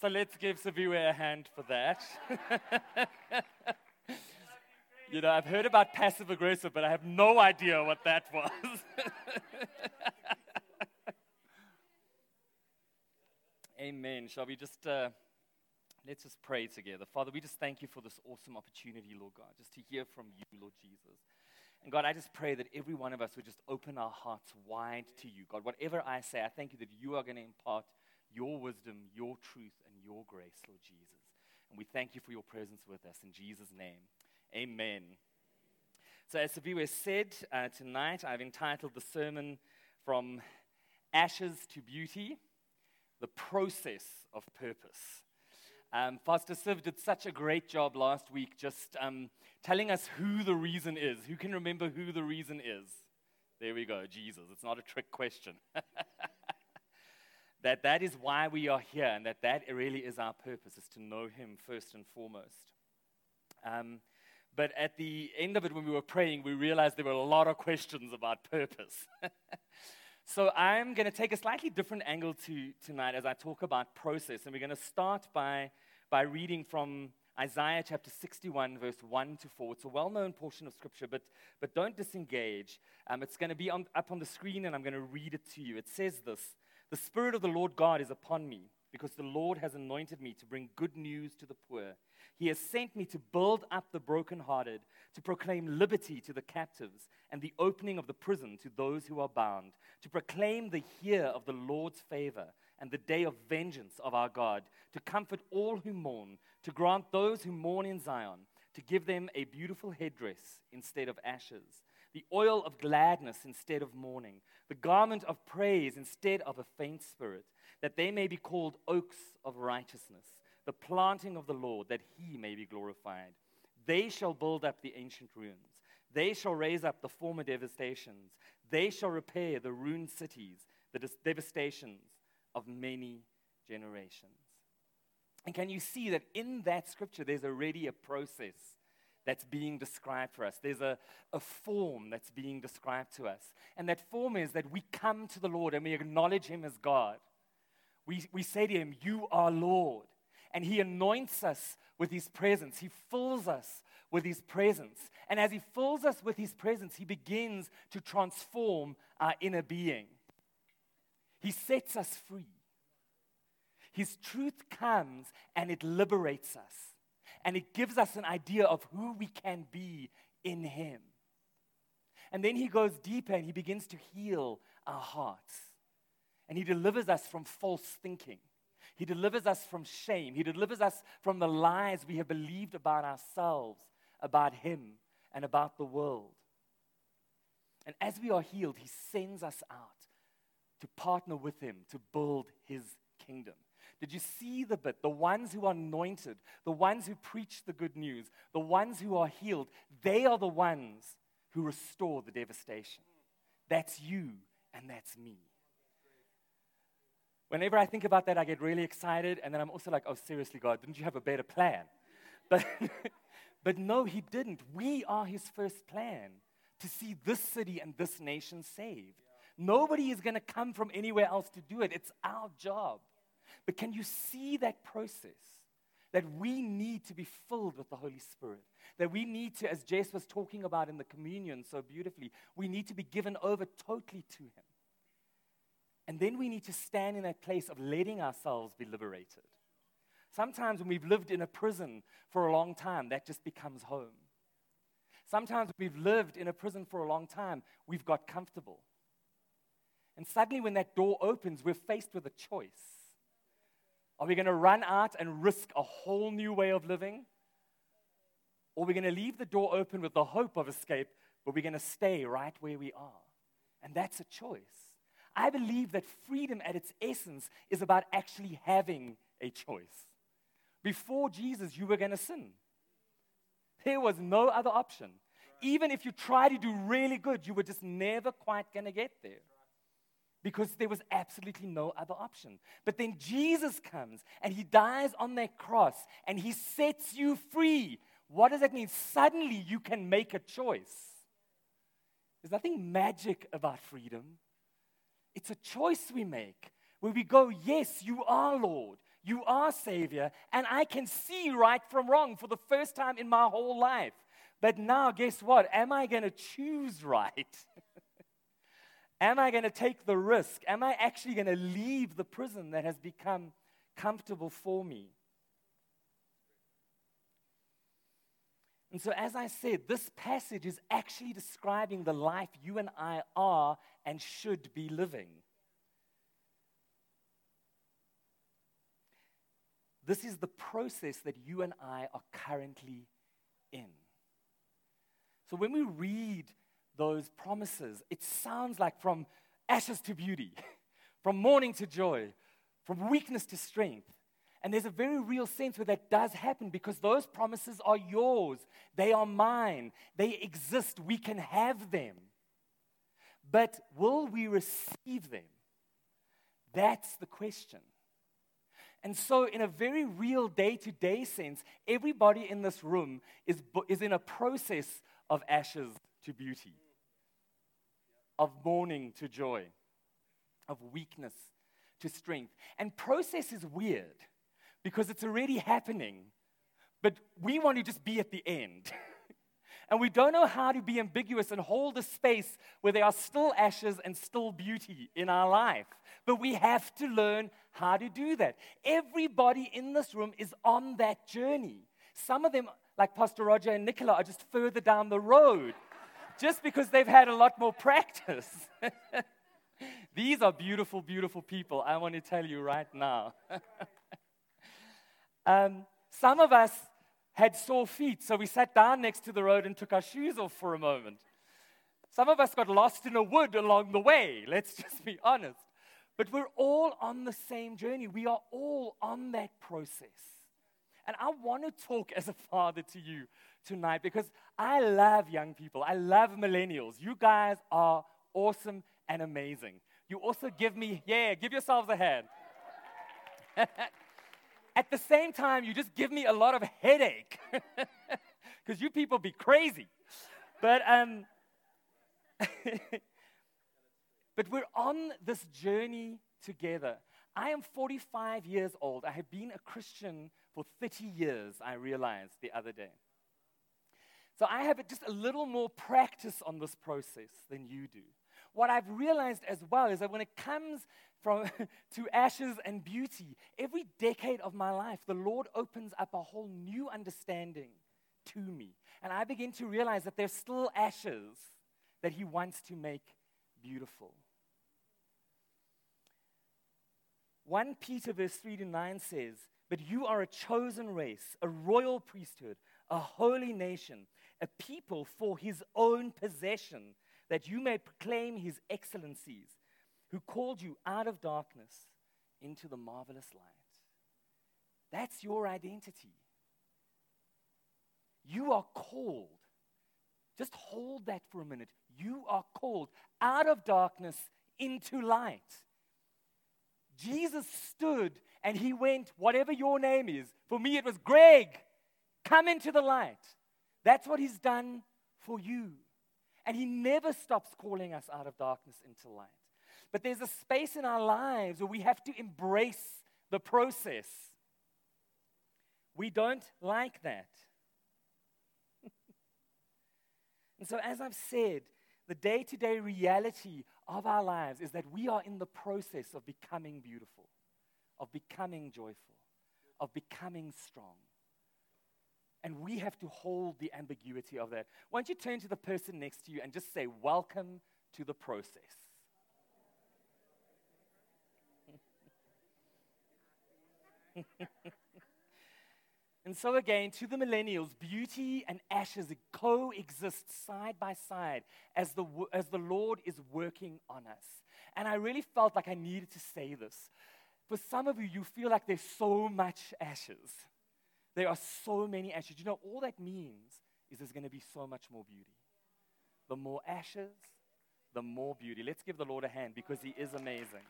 So let's give Siviwe a hand for that. you know, I've heard about passive aggressive, but I have no idea what that was. Amen. Shall we just uh, let's just pray together, Father? We just thank you for this awesome opportunity, Lord God, just to hear from you, Lord Jesus. And God, I just pray that every one of us would just open our hearts wide to you. God, whatever I say, I thank you that you are going to impart your wisdom, your truth, your grace, Lord Jesus. And we thank you for your presence with us. In Jesus' name, amen. So, as Siviwe said, uh, tonight I've entitled the sermon From Ashes to Beauty The Process of Purpose. Um, Pastor Siv did such a great job last week just um, telling us who the reason is. Who can remember who the reason is? There we go, Jesus. It's not a trick question. that that is why we are here and that that really is our purpose, is to know him first and foremost. Um, but at the end of it, when we were praying, we realized there were a lot of questions about purpose. so I'm going to take a slightly different angle to tonight as I talk about process. And we're going to start by, by reading from Isaiah chapter 61, verse 1 to 4. It's a well known portion of scripture, but, but don't disengage. Um, it's going to be on, up on the screen, and I'm going to read it to you. It says this The Spirit of the Lord God is upon me, because the Lord has anointed me to bring good news to the poor. He has sent me to build up the brokenhearted, to proclaim liberty to the captives, and the opening of the prison to those who are bound, to proclaim the year of the Lord's favor and the day of vengeance of our God, to comfort all who mourn, to grant those who mourn in Zion, to give them a beautiful headdress instead of ashes, the oil of gladness instead of mourning, the garment of praise instead of a faint spirit, that they may be called oaks of righteousness the planting of the Lord, that he may be glorified. They shall build up the ancient ruins. They shall raise up the former devastations. They shall repair the ruined cities, the devastations of many generations. And can you see that in that scripture, there's already a process that's being described for us? There's a, a form that's being described to us. And that form is that we come to the Lord and we acknowledge Him as God. We, we say to Him, You are Lord and He anoints us with His presence. He fills us with His presence. And as He fills us with His presence, He begins to transform our inner being. He sets us free. His truth comes and it liberates us. And it gives us an idea of who we can be in Him. And then He goes deeper and He begins to heal our hearts. And He delivers us from false thinking. He delivers us from shame. He delivers us from the lies we have believed about ourselves, about Him, and about the world. And as we are healed, He sends us out to partner with Him to build His kingdom. Did you see the bit? The ones who are anointed, the ones who preach the good news, the ones who are healed, they are the ones who restore the devastation. That's you and that's me. Whenever I think about that, I get really excited, and then I'm also like, oh, seriously, God, didn't you have a better plan? But, but no, He didn't. We are His first plan to see this city and this nation saved. Nobody is going to come from anywhere else to do it. It's our job. But can you see that process? That we need to be filled with the Holy Spirit. That we need to, as Jess was talking about in the communion so beautifully, we need to be given over totally to Him. And then we need to stand in that place of letting ourselves be liberated. Sometimes when we've lived in a prison for a long time, that just becomes home. Sometimes we've lived in a prison for a long time, we've got comfortable. And suddenly, when that door opens, we're faced with a choice. Are we going to run out and risk a whole new way of living? Or are we going to leave the door open with the hope of escape, but we're going to stay right where we are? And that's a choice. I believe that freedom at its essence is about actually having a choice. Before Jesus, you were going to sin. There was no other option. Even if you try to do really good, you were just never quite going to get there because there was absolutely no other option. But then Jesus comes and he dies on that cross and he sets you free. What does that mean? Suddenly you can make a choice. There's nothing magic about freedom. It's a choice we make where we go, Yes, you are Lord. You are Savior, and I can see right from wrong for the first time in my whole life. But now, guess what? Am I going to choose right? Am I going to take the risk? Am I actually going to leave the prison that has become comfortable for me? And so, as I said, this passage is actually describing the life you and I are and should be living. This is the process that you and I are currently in. So, when we read those promises, it sounds like from ashes to beauty, from mourning to joy, from weakness to strength. And there's a very real sense where that does happen because those promises are yours. They are mine. They exist. We can have them. But will we receive them? That's the question. And so, in a very real day to day sense, everybody in this room is, is in a process of ashes to beauty of mourning to joy, of weakness to strength. And process is weird because it's already happening, but we want to just be at the end. and we don't know how to be ambiguous and hold a space where there are still ashes and still beauty in our life. But we have to learn how to do that. Everybody in this room is on that journey. Some of them, like Pastor Roger and Nicola, are just further down the road just because they've had a lot more practice. These are beautiful, beautiful people, I want to tell you right now. um, some of us had sore feet, so we sat down next to the road and took our shoes off for a moment. Some of us got lost in a wood along the way, let's just be honest. But we're all on the same journey. We are all on that process. And I want to talk as a father to you tonight because I love young people. I love millennials. You guys are awesome and amazing. You also give me, yeah, give yourselves a hand. At the same time, you just give me a lot of headache because you people be crazy. But, um, but we're on this journey together. I am 45 years old. I have been a Christian for 30 years, I realized the other day. So I have just a little more practice on this process than you do. What I've realized as well is that when it comes from to ashes and beauty, every decade of my life, the Lord opens up a whole new understanding to me. And I begin to realize that there's still ashes that He wants to make beautiful. 1 Peter verse 3 to 9 says, But you are a chosen race, a royal priesthood, a holy nation a people for his own possession, that you may proclaim his excellencies, who called you out of darkness into the marvelous light. That's your identity. You are called. Just hold that for a minute. You are called out of darkness into light. Jesus stood and he went, whatever your name is. For me, it was Greg. Come into the light. That's what He's done for you. And He never stops calling us out of darkness into light. But there's a space in our lives where we have to embrace the process. We don't like that. and so, as I've said, the day to day reality of our lives is that we are in the process of becoming beautiful, of becoming joyful, of becoming strong. And we have to hold the ambiguity of that. Why don't you turn to the person next to you and just say, Welcome to the process? and so, again, to the millennials, beauty and ashes coexist side by side as the, as the Lord is working on us. And I really felt like I needed to say this. For some of you, you feel like there's so much ashes. There are so many ashes. You know, all that means is there's going to be so much more beauty. The more ashes, the more beauty. Let's give the Lord a hand because He is amazing.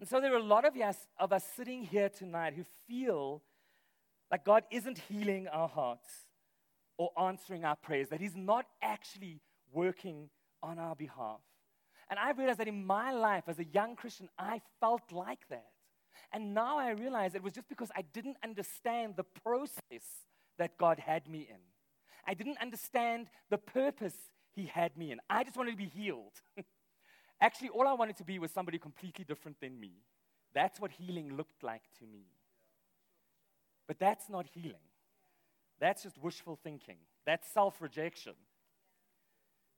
And so there are a lot of us, of us sitting here tonight who feel like God isn't healing our hearts or answering our prayers, that He's not actually working on our behalf. And I realized that in my life as a young Christian, I felt like that. And now I realize it was just because I didn't understand the process that God had me in. I didn't understand the purpose He had me in. I just wanted to be healed. Actually, all I wanted to be was somebody completely different than me. That's what healing looked like to me. But that's not healing. That's just wishful thinking. That's self rejection.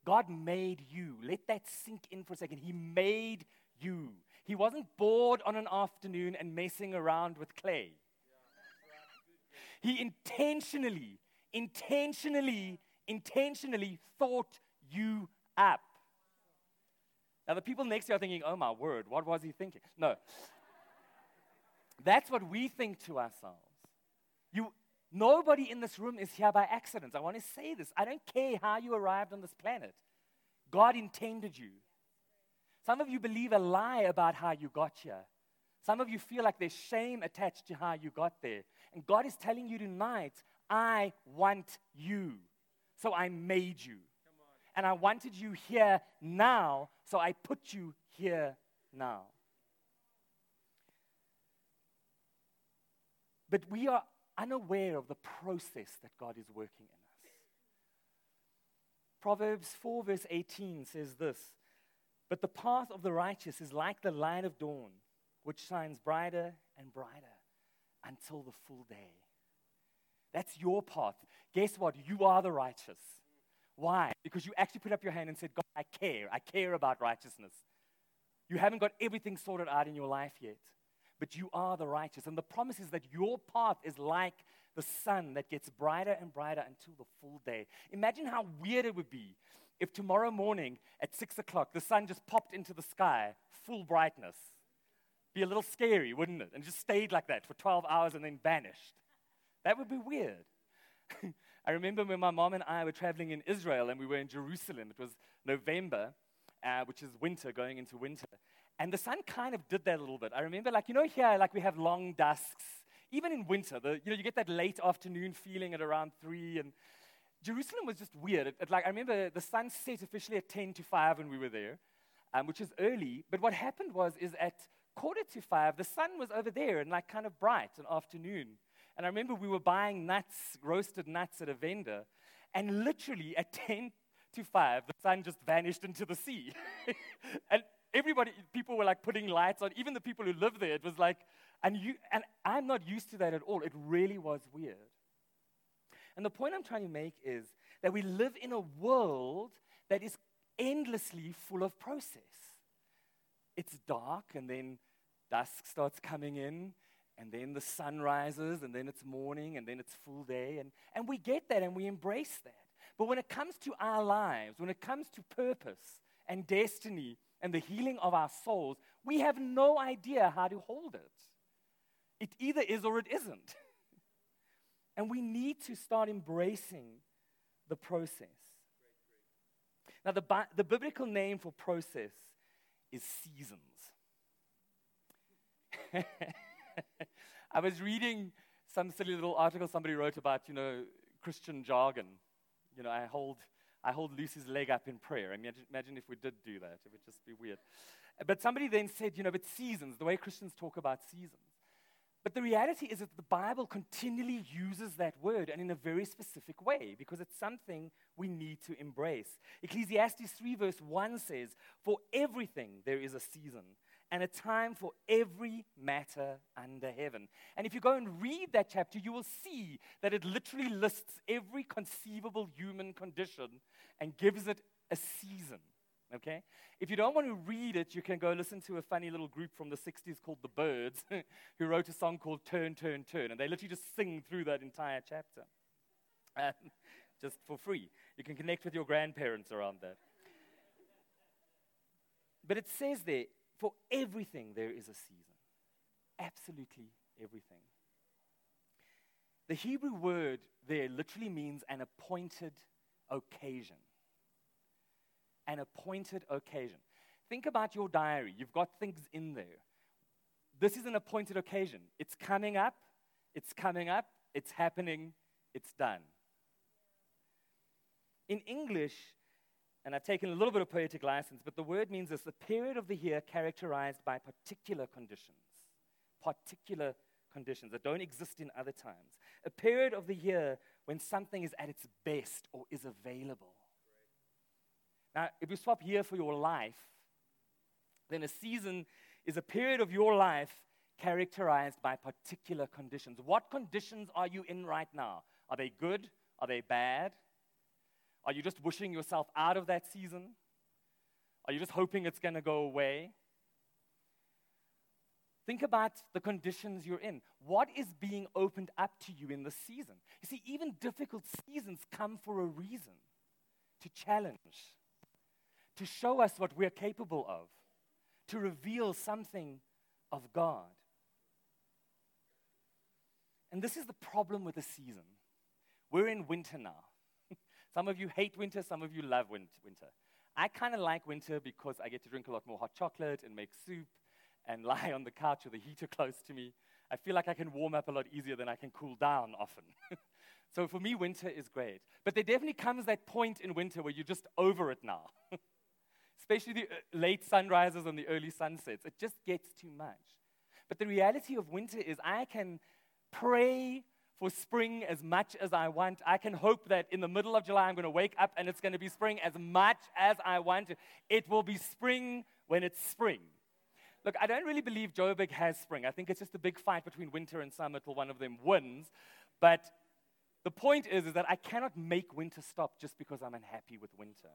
God made you. Let that sink in for a second. He made you. He wasn't bored on an afternoon and messing around with clay. He intentionally, intentionally, intentionally thought you up. Now, the people next to you are thinking, oh my word, what was he thinking? No. That's what we think to ourselves. You, nobody in this room is here by accident. I want to say this. I don't care how you arrived on this planet, God intended you. Some of you believe a lie about how you got here. Some of you feel like there's shame attached to how you got there. And God is telling you tonight, I want you. So I made you. And I wanted you here now, so I put you here now. But we are unaware of the process that God is working in us. Proverbs 4, verse 18 says this But the path of the righteous is like the light of dawn, which shines brighter and brighter until the full day. That's your path. Guess what? You are the righteous. Why? Because you actually put up your hand and said, God, I care. I care about righteousness. You haven't got everything sorted out in your life yet, but you are the righteous. And the promise is that your path is like the sun that gets brighter and brighter until the full day. Imagine how weird it would be if tomorrow morning at six o'clock the sun just popped into the sky, full brightness. Be a little scary, wouldn't it? And just stayed like that for 12 hours and then vanished. That would be weird. I remember when my mom and I were traveling in Israel and we were in Jerusalem. It was November, uh, which is winter, going into winter. And the sun kind of did that a little bit. I remember, like, you know, here, like, we have long dusks. Even in winter, the, you know, you get that late afternoon feeling at around 3. And Jerusalem was just weird. It, it, like, I remember the sun set officially at 10 to 5 when we were there, um, which is early. But what happened was, is at quarter to 5, the sun was over there and, like, kind of bright, an afternoon. And I remember we were buying nuts, roasted nuts at a vendor, and literally at 10 to 5, the sun just vanished into the sea. and everybody, people were like putting lights on, even the people who live there. It was like, and, you, and I'm not used to that at all. It really was weird. And the point I'm trying to make is that we live in a world that is endlessly full of process. It's dark, and then dusk starts coming in, and then the sun rises, and then it's morning, and then it's full day. And, and we get that and we embrace that. But when it comes to our lives, when it comes to purpose and destiny and the healing of our souls, we have no idea how to hold it. It either is or it isn't. and we need to start embracing the process. Now, the, the biblical name for process is seasons. I was reading some silly little article somebody wrote about, you know, Christian jargon. You know, I hold, I hold Lucy's leg up in prayer. Imagine, imagine if we did do that. It would just be weird. But somebody then said, you know, but seasons, the way Christians talk about seasons. But the reality is that the Bible continually uses that word and in a very specific way because it's something we need to embrace. Ecclesiastes 3, verse 1 says, For everything there is a season and a time for every matter under heaven. And if you go and read that chapter, you will see that it literally lists every conceivable human condition and gives it a season. Okay? If you don't want to read it, you can go listen to a funny little group from the 60s called The Byrds, who wrote a song called Turn, Turn, Turn. And they literally just sing through that entire chapter. Um, just for free. You can connect with your grandparents around that. But it says there, for everything, there is a season. Absolutely everything. The Hebrew word there literally means an appointed occasion. An appointed occasion. Think about your diary. You've got things in there. This is an appointed occasion. It's coming up, it's coming up, it's happening, it's done. In English, and I've taken a little bit of poetic license, but the word means this a period of the year characterized by particular conditions. Particular conditions that don't exist in other times. A period of the year when something is at its best or is available. Now, if you swap year for your life, then a season is a period of your life characterized by particular conditions. What conditions are you in right now? Are they good? Are they bad? Are you just wishing yourself out of that season? Are you just hoping it's going to go away? Think about the conditions you're in. What is being opened up to you in the season? You see, even difficult seasons come for a reason to challenge, to show us what we're capable of, to reveal something of God. And this is the problem with the season. We're in winter now. some of you hate winter, some of you love winter. I kind of like winter because I get to drink a lot more hot chocolate and make soup and lie on the couch with the heater close to me. I feel like I can warm up a lot easier than I can cool down often. so for me, winter is great. But there definitely comes that point in winter where you're just over it now. Especially the uh, late sunrises and the early sunsets. It just gets too much. But the reality of winter is I can pray for spring as much as I want. I can hope that in the middle of July I'm going to wake up and it's going to be spring as much as I want. It will be spring when it's spring. Look, I don't really believe Joburg has spring. I think it's just a big fight between winter and summer till one of them wins. But the point is, is that I cannot make winter stop just because I'm unhappy with winter.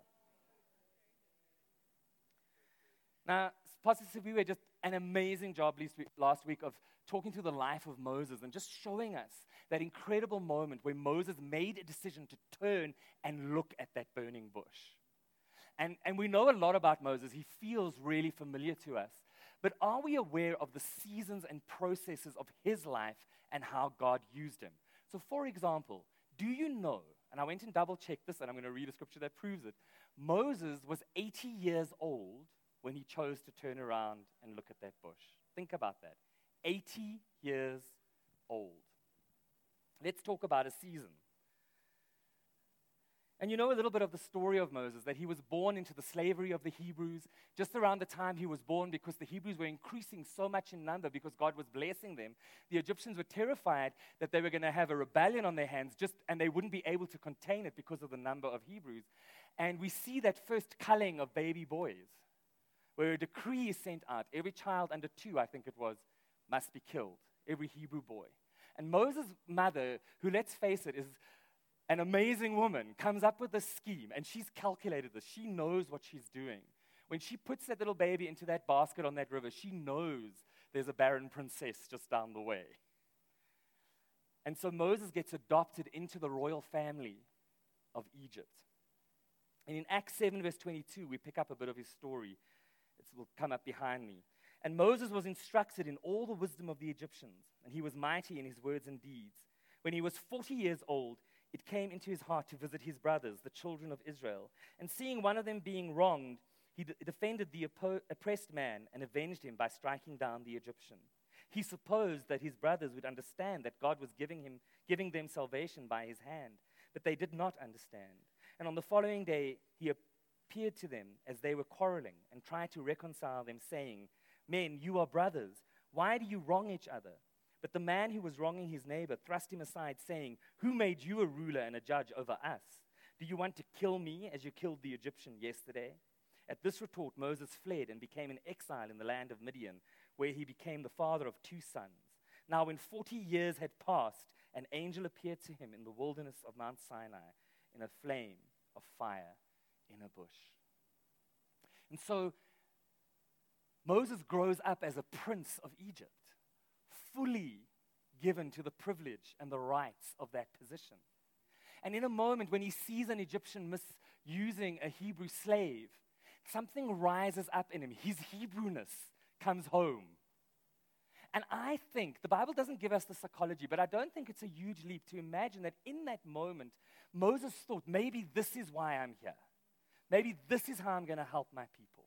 Now, Pastor Siviwe just an amazing job last week of talking through the life of Moses and just showing us that incredible moment where Moses made a decision to turn and look at that burning bush. And, and we know a lot about Moses. He feels really familiar to us. But are we aware of the seasons and processes of his life and how God used him? So, for example, do you know, and I went and double checked this, and I'm going to read a scripture that proves it. Moses was 80 years old when he chose to turn around and look at that bush. Think about that. 80 years old. Let's talk about a season. And you know a little bit of the story of Moses, that he was born into the slavery of the Hebrews just around the time he was born because the Hebrews were increasing so much in number because God was blessing them. The Egyptians were terrified that they were going to have a rebellion on their hands just, and they wouldn't be able to contain it because of the number of Hebrews. And we see that first culling of baby boys, where a decree is sent out every child under two, I think it was, must be killed, every Hebrew boy. And Moses' mother, who let's face it, is an amazing woman comes up with a scheme, and she's calculated this. She knows what she's doing. When she puts that little baby into that basket on that river, she knows there's a barren princess just down the way. And so Moses gets adopted into the royal family of Egypt. And in Acts 7, verse 22, we pick up a bit of his story. Will come up behind me. And Moses was instructed in all the wisdom of the Egyptians, and he was mighty in his words and deeds. When he was 40 years old, it came into his heart to visit his brothers, the children of Israel. And seeing one of them being wronged, he defended the oppressed man and avenged him by striking down the Egyptian. He supposed that his brothers would understand that God was giving, him, giving them salvation by his hand, but they did not understand. And on the following day, he appeared to them as they were quarreling and tried to reconcile them, saying, Men, you are brothers. Why do you wrong each other? But the man who was wronging his neighbor thrust him aside, saying, Who made you a ruler and a judge over us? Do you want to kill me as you killed the Egyptian yesterday? At this retort, Moses fled and became an exile in the land of Midian, where he became the father of two sons. Now, when 40 years had passed, an angel appeared to him in the wilderness of Mount Sinai in a flame of fire in a bush. And so Moses grows up as a prince of Egypt fully given to the privilege and the rights of that position. And in a moment when he sees an Egyptian misusing a Hebrew slave, something rises up in him. His Hebrewness comes home. And I think the Bible doesn't give us the psychology, but I don't think it's a huge leap to imagine that in that moment, Moses thought, maybe this is why I'm here. Maybe this is how I'm going to help my people.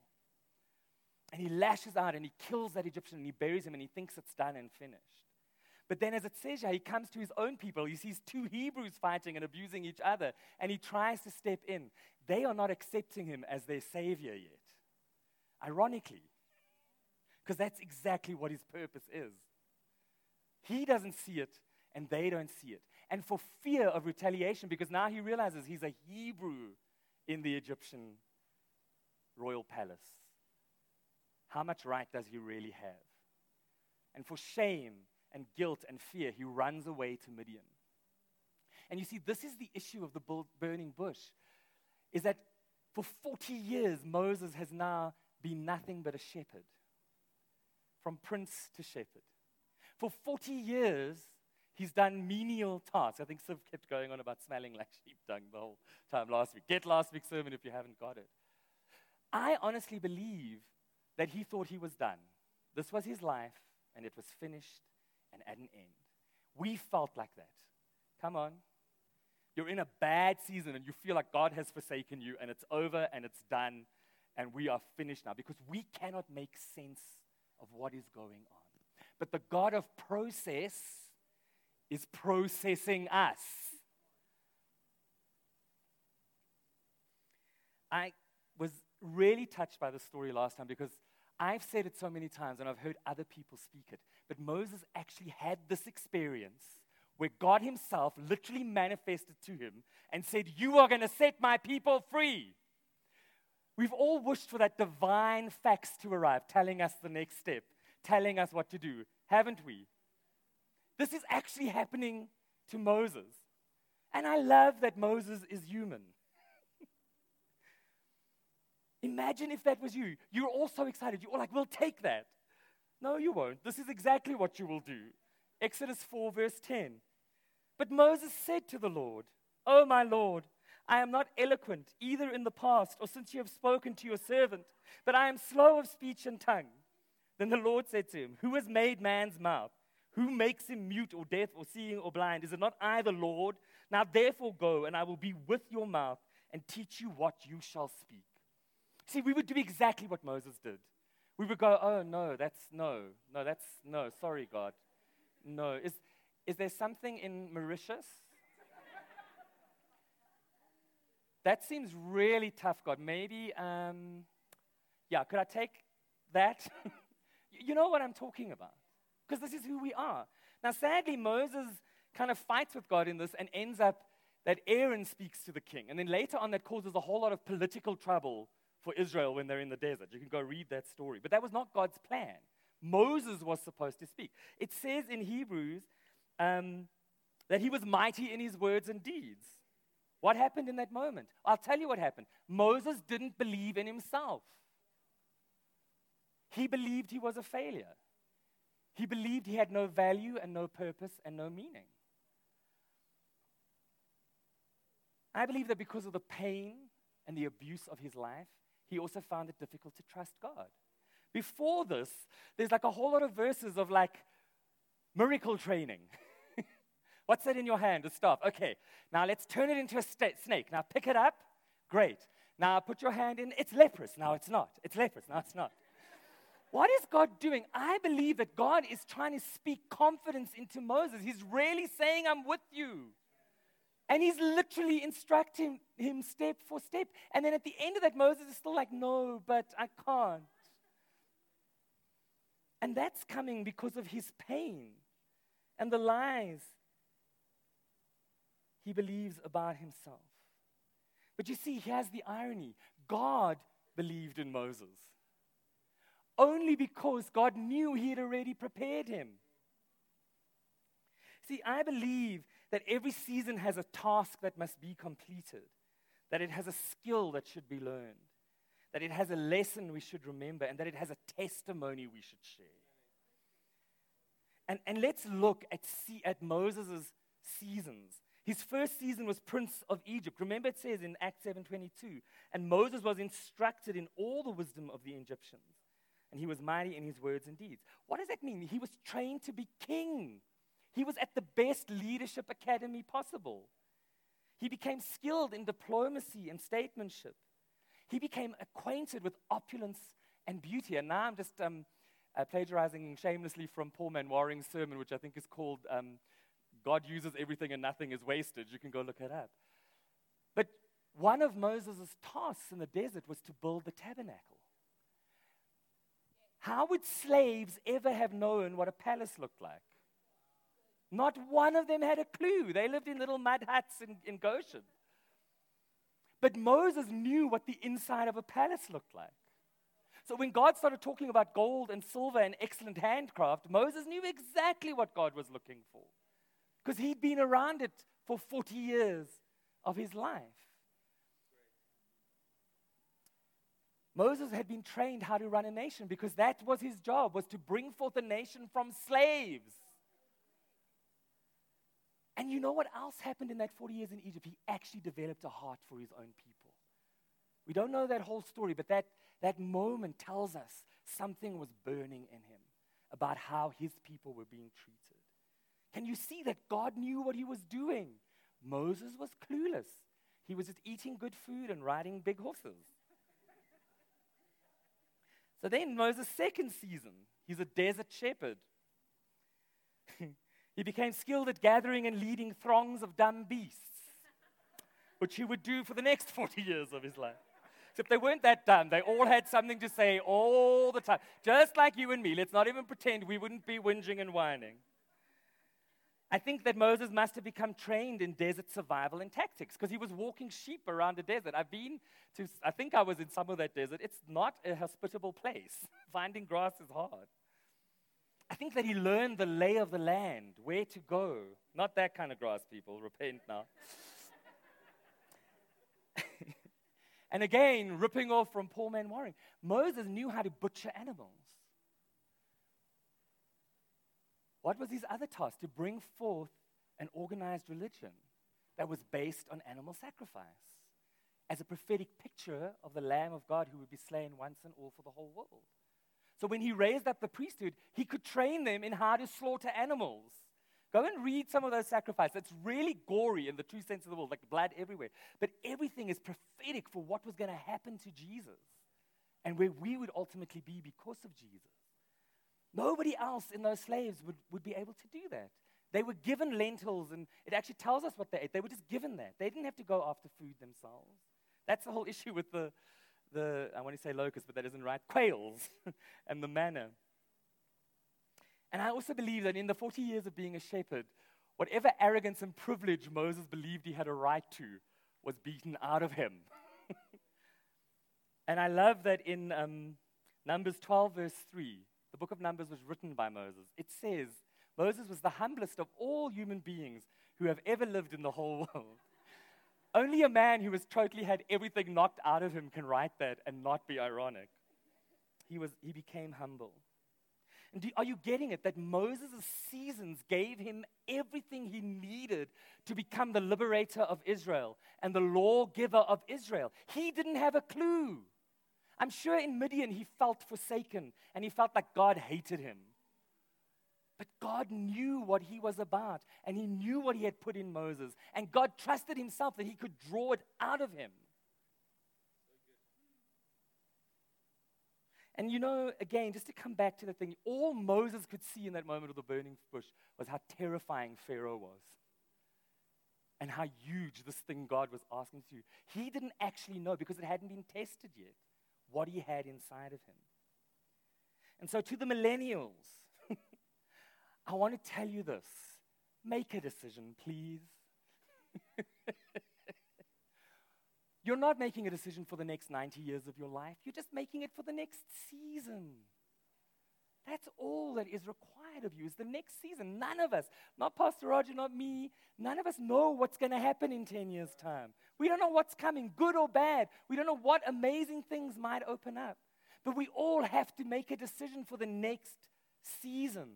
And he lashes out and he kills that Egyptian and he buries him and he thinks it's done and finished. But then, as it says here, he comes to his own people. He sees two Hebrews fighting and abusing each other, and he tries to step in. They are not accepting him as their savior yet. Ironically, because that's exactly what his purpose is. He doesn't see it, and they don't see it. And for fear of retaliation, because now he realizes he's a Hebrew in the Egyptian royal palace, how much right does he really have? And for shame and guilt and fear, he runs away to Midian. And you see, this is the issue of the burning bush, is that for 40 years, Moses has now been nothing but a shepherd, from prince to shepherd. For 40 years, he's done menial tasks. I think Siv kept going on about smelling like sheep dung the whole time last week. Get last week's sermon if you haven't got it. I honestly believe that he thought he was done. This was his life, and it was finished and at an end. We felt like that. Come on. You're in a bad season and you feel like God has forsaken you and it's over and it's done and we are finished now because we cannot make sense of what is going on. But the God of process is processing us. I was really touched by the story last time because I've said it so many times and I've heard other people speak it. But Moses actually had this experience where God Himself literally manifested to him and said, You are going to set my people free. We've all wished for that divine fax to arrive, telling us the next step, telling us what to do, haven't we? This is actually happening to Moses. And I love that Moses is human. Imagine if that was you. You're all so excited. You're all like, we'll take that. No, you won't. This is exactly what you will do. Exodus 4, verse 10. But Moses said to the Lord, Oh, my Lord, I am not eloquent, either in the past or since you have spoken to your servant, but I am slow of speech and tongue. Then the Lord said to him, Who has made man's mouth? Who makes him mute or deaf or seeing or blind? Is it not I, the Lord? Now therefore go, and I will be with your mouth and teach you what you shall speak. See, we would do exactly what Moses did. We would go, oh, no, that's no, no, that's no, sorry, God. No. Is, is there something in Mauritius? that seems really tough, God. Maybe, um, yeah, could I take that? you know what I'm talking about. Because this is who we are. Now, sadly, Moses kind of fights with God in this and ends up that Aaron speaks to the king. And then later on, that causes a whole lot of political trouble for Israel when they're in the desert. You can go read that story. But that was not God's plan. Moses was supposed to speak. It says in Hebrews um, that he was mighty in his words and deeds. What happened in that moment? I'll tell you what happened. Moses didn't believe in himself, he believed he was a failure. He believed he had no value and no purpose and no meaning. I believe that because of the pain and the abuse of his life, he also found it difficult to trust God. Before this, there's like a whole lot of verses of like miracle training. What's that in your hand? A staff. Okay, now let's turn it into a st- snake. Now pick it up. Great. Now put your hand in. It's leprous. Now it's not. It's leprous. Now it's not. What is God doing? I believe that God is trying to speak confidence into Moses. He's really saying, I'm with you. And he's literally instructing him step for step. And then at the end of that, Moses is still like, No, but I can't. And that's coming because of his pain and the lies he believes about himself. But you see, here's the irony God believed in Moses only because God knew he had already prepared him. See, I believe that every season has a task that must be completed, that it has a skill that should be learned, that it has a lesson we should remember, and that it has a testimony we should share. And, and let's look at, see, at Moses' seasons. His first season was Prince of Egypt. Remember, it says in Acts 7:22, and Moses was instructed in all the wisdom of the Egyptians, and he was mighty in his words and deeds. What does that mean? He was trained to be king. He was at the best leadership academy possible. He became skilled in diplomacy and statesmanship. He became acquainted with opulence and beauty. And now I'm just um, uh, plagiarizing shamelessly from Paul Manwaring's sermon, which I think is called um, God Uses Everything and Nothing is Wasted. You can go look it up. But one of Moses' tasks in the desert was to build the tabernacle. How would slaves ever have known what a palace looked like? Not one of them had a clue. They lived in little mud huts in, in Goshen. But Moses knew what the inside of a palace looked like. So when God started talking about gold and silver and excellent handcraft, Moses knew exactly what God was looking for because he'd been around it for 40 years of his life. Moses had been trained how to run a nation because that was his job was to bring forth a nation from slaves. And you know what else happened in that 40 years in Egypt? He actually developed a heart for his own people. We don't know that whole story, but that, that moment tells us something was burning in him about how his people were being treated. Can you see that God knew what he was doing? Moses was clueless. He was just eating good food and riding big horses. So then, Moses' second season, he's a desert shepherd. He became skilled at gathering and leading throngs of dumb beasts, which he would do for the next 40 years of his life. Except they weren't that dumb. They all had something to say all the time. Just like you and me. Let's not even pretend we wouldn't be whinging and whining. I think that Moses must have become trained in desert survival and tactics because he was walking sheep around the desert. I've been to, I think I was in some of that desert. It's not a hospitable place. Finding grass is hard. I think that he learned the lay of the land, where to go. Not that kind of grass, people. Repent now. and again, ripping off from Paul Man Manwaring, Moses knew how to butcher animals. What was his other task? To bring forth an organized religion that was based on animal sacrifice as a prophetic picture of the Lamb of God who would be slain once and all for the whole world. So when he raised up the priesthood, he could train them in how to slaughter animals. Go and read some of those sacrifices. It's really gory in the true sense of the word, like blood everywhere. But everything is prophetic for what was going to happen to Jesus and where we would ultimately be because of Jesus. Nobody else in those slaves would, would be able to do that. They were given lentils, and it actually tells us what they ate. They were just given that. They didn't have to go after food themselves. That's the whole issue with the, the, I want to say locusts, but that isn't right, quails and the manna. And I also believe that in the 40 years of being a shepherd, whatever arrogance and privilege Moses believed he had a right to was beaten out of him. and I love that in um, Numbers 12, verse 3, the book of Numbers was written by Moses. It says, Moses was the humblest of all human beings who have ever lived in the whole world. Only a man who has totally had everything knocked out of him can write that and not be ironic. He, was, he became humble. And do, are you getting it? That Moses' seasons gave him everything he needed to become the liberator of Israel and the lawgiver of Israel. He didn't have a clue. I'm sure in Midian he felt forsaken and he felt like God hated him. But God knew what he was about, and he knew what he had put in Moses. And God trusted himself that he could draw it out of him. And you know, again, just to come back to the thing, all Moses could see in that moment of the burning bush was how terrifying Pharaoh was and how huge this thing God was asking to do. He didn't actually know because it hadn't been tested yet what he had inside of him. And so, to the millennials, I want to tell you this make a decision, please. You're not making a decision for the next 90 years of your life, you're just making it for the next season. That's all that is required of you is the next season. None of us, not Pastor Roger, not me, none of us know what's going to happen in 10 years' time. We don't know what's coming, good or bad. We don't know what amazing things might open up. But we all have to make a decision for the next season.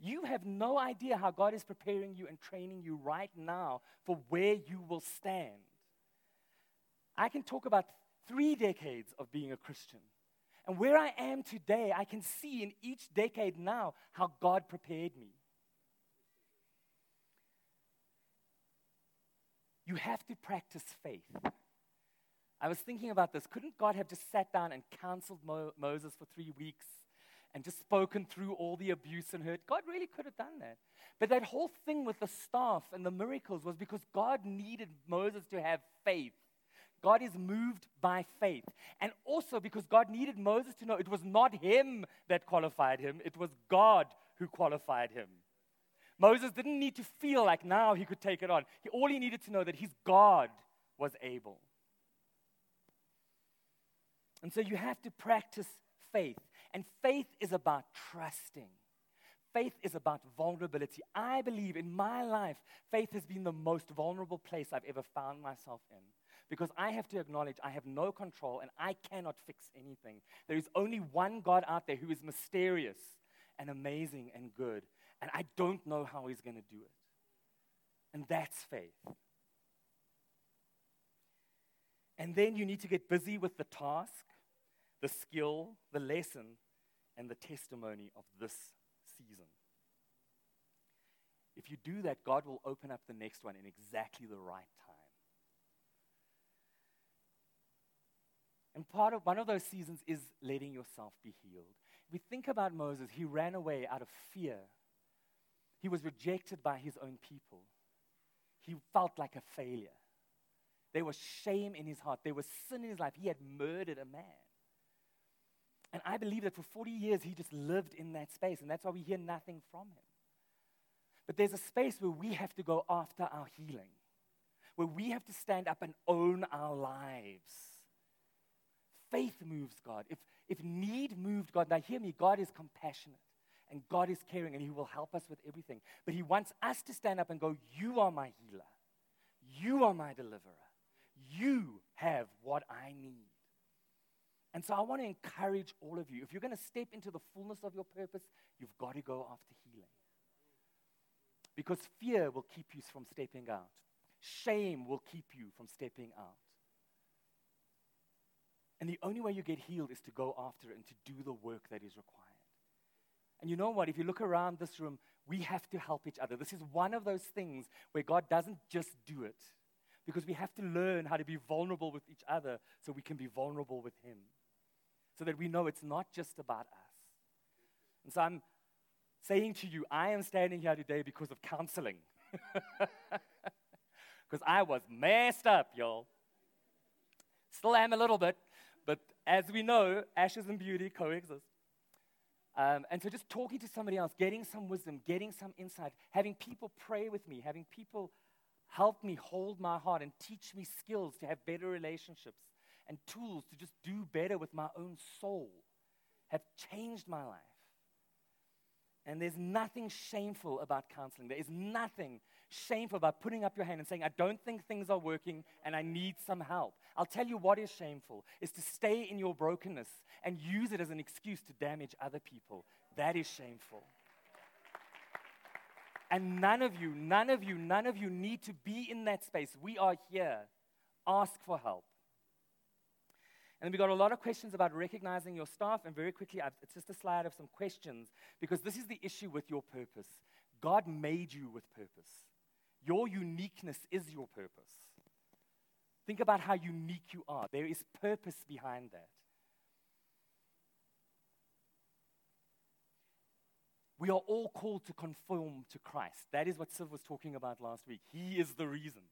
You have no idea how God is preparing you and training you right now for where you will stand. I can talk about three decades of being a Christian. And where I am today, I can see in each decade now how God prepared me. You have to practice faith. I was thinking about this. Couldn't God have just sat down and counseled Mo- Moses for three weeks and just spoken through all the abuse and hurt? God really could have done that. But that whole thing with the staff and the miracles was because God needed Moses to have faith. God is moved by faith. And also because God needed Moses to know it was not him that qualified him, it was God who qualified him. Moses didn't need to feel like now he could take it on. He, all he needed to know that his God was able. And so you have to practice faith. And faith is about trusting. Faith is about vulnerability. I believe in my life, faith has been the most vulnerable place I've ever found myself in. Because I have to acknowledge I have no control and I cannot fix anything. There is only one God out there who is mysterious and amazing and good. And I don't know how he's going to do it. And that's faith. And then you need to get busy with the task, the skill, the lesson, and the testimony of this season. If you do that, God will open up the next one in exactly the right time. And part of one of those seasons is letting yourself be healed. We think about Moses, he ran away out of fear. He was rejected by his own people. He felt like a failure. There was shame in his heart. There was sin in his life. He had murdered a man. And I believe that for 40 years he just lived in that space, and that's why we hear nothing from him. But there's a space where we have to go after our healing, where we have to stand up and own our lives. Faith moves God. If, if need moved God, now hear me, God is compassionate and God is caring and He will help us with everything. But He wants us to stand up and go, You are my healer, you are my deliverer. You have what I need. And so I want to encourage all of you if you're going to step into the fullness of your purpose, you've got to go after healing. Because fear will keep you from stepping out, shame will keep you from stepping out. And the only way you get healed is to go after it and to do the work that is required. And you know what? If you look around this room, we have to help each other. This is one of those things where God doesn't just do it, because we have to learn how to be vulnerable with each other so we can be vulnerable with Him. So that we know it's not just about us. And so I'm saying to you, I am standing here today because of counseling. Because I was messed up, y'all. Still am a little bit, as we know, ashes and beauty coexist. Um, and so just talking to somebody else, getting some wisdom, getting some insight, having people pray with me, having people help me hold my heart and teach me skills to have better relationships and tools to just do better with my own soul have changed my life. And there's nothing shameful about counseling. There is nothing shameful about putting up your hand and saying, I don't think things are working and I need some help. I'll tell you what is shameful is to stay in your brokenness and use it as an excuse to damage other people. That is shameful. And none of you, none of you, none of you need to be in that space. We are here. Ask for help. And we got a lot of questions about recognizing your staff. And very quickly, it's just a slide of some questions because this is the issue with your purpose. God made you with purpose. Your uniqueness is your purpose. Think about how unique you are. There is purpose behind that. We are all called to conform to Christ. That is what Siv was talking about last week. He is the reason.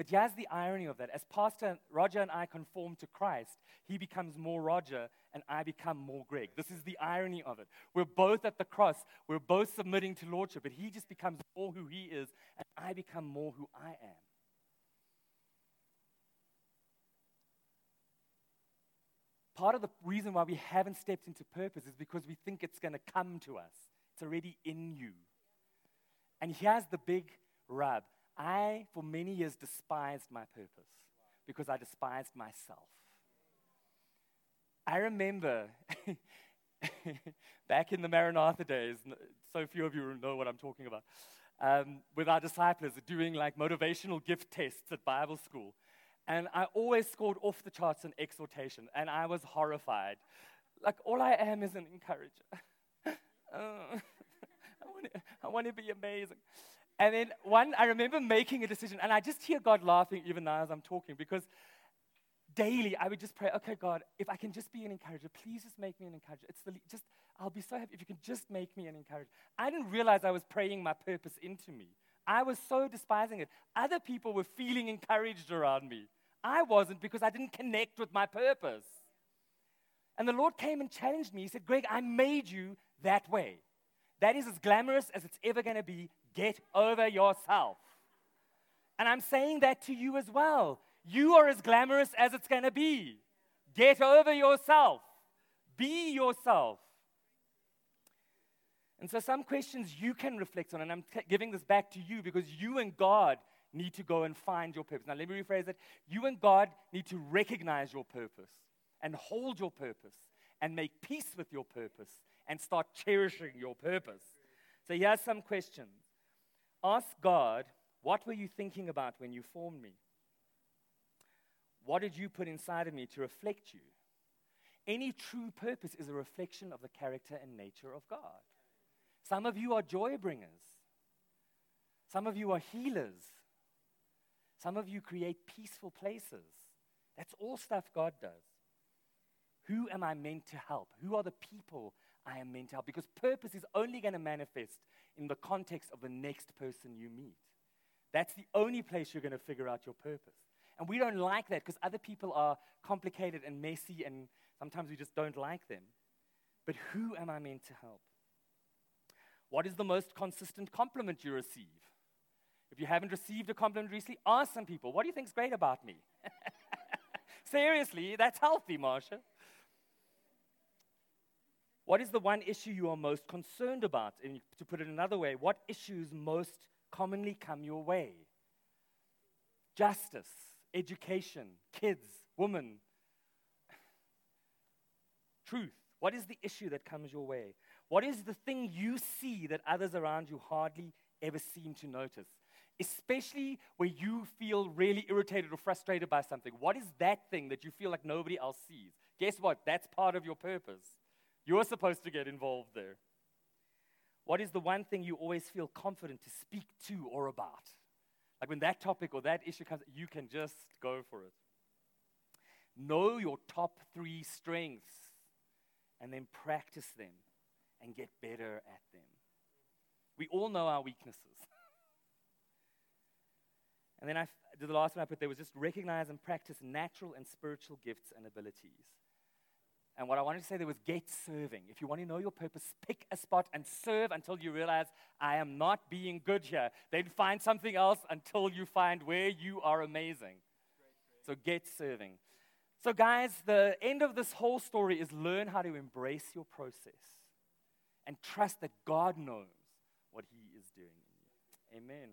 But here's the irony of that. As Pastor Roger and I conform to Christ, he becomes more Roger and I become more Greg. This is the irony of it. We're both at the cross, we're both submitting to Lordship, but he just becomes more who he is and I become more who I am. Part of the reason why we haven't stepped into purpose is because we think it's going to come to us. It's already in you. And here's the big rub I, for many years, despised my purpose because I despised myself. I remember back in the Maranatha days, so few of you know what I'm talking about, um, with our disciples doing like motivational gift tests at Bible school. And I always scored off the charts in exhortation, and I was horrified. Like, all I am is an encourager. Uh, I want to be amazing. And then one, I remember making a decision, and I just hear God laughing even now as I'm talking because daily, I would just pray, okay, God, if I can just be an encourager, please just make me an encourager. It's the, just, I'll be so happy if you can just make me an encourager. I didn't realize I was praying my purpose into me. I was so despising it. Other people were feeling encouraged around me. I wasn't because I didn't connect with my purpose. And the Lord came and challenged me. He said, Greg, I made you that way. That is as glamorous as it's ever going to be. Get over yourself. And I'm saying that to you as well. You are as glamorous as it's going to be. Get over yourself. Be yourself. And so, some questions you can reflect on, and I'm t- giving this back to you because you and God need to go and find your purpose. Now, let me rephrase it. You and God need to recognize your purpose and hold your purpose and make peace with your purpose and start cherishing your purpose. So, here's some questions Ask God, what were you thinking about when you formed me? What did you put inside of me to reflect you? Any true purpose is a reflection of the character and nature of God. Some of you are joy bringers. Some of you are healers. Some of you create peaceful places. That's all stuff God does. Who am I meant to help? Who are the people I am meant to help? Because purpose is only going to manifest in the context of the next person you meet. That's the only place you're going to figure out your purpose. And we don't like that because other people are complicated and messy, and sometimes we just don't like them. But who am I meant to help? What is the most consistent compliment you receive? If you haven't received a compliment recently, ask some people, what do you think is great about me? Seriously, that's healthy, Marsha. What is the one issue you are most concerned about? And to put it another way, what issues most commonly come your way? Justice, education, kids, women, truth. What is the issue that comes your way? What is the thing you see that others around you hardly ever seem to notice? Especially where you feel really irritated or frustrated by something. What is that thing that you feel like nobody else sees? Guess what? That's part of your purpose. You're supposed to get involved there. What is the one thing you always feel confident to speak to or about? Like when that topic or that issue comes, you can just go for it. Know your top three strengths and then practice them and get better at them. We all know our weaknesses. and then I, did the last one I put there was just recognize and practice natural and spiritual gifts and abilities. And what I wanted to say there was get serving. If you want to know your purpose, pick a spot and serve until you realize I am not being good here. Then find something else until you find where you are amazing. So get serving. So, guys, the end of this whole story is learn how to embrace your process and trust that God knows what He is doing in you. Amen.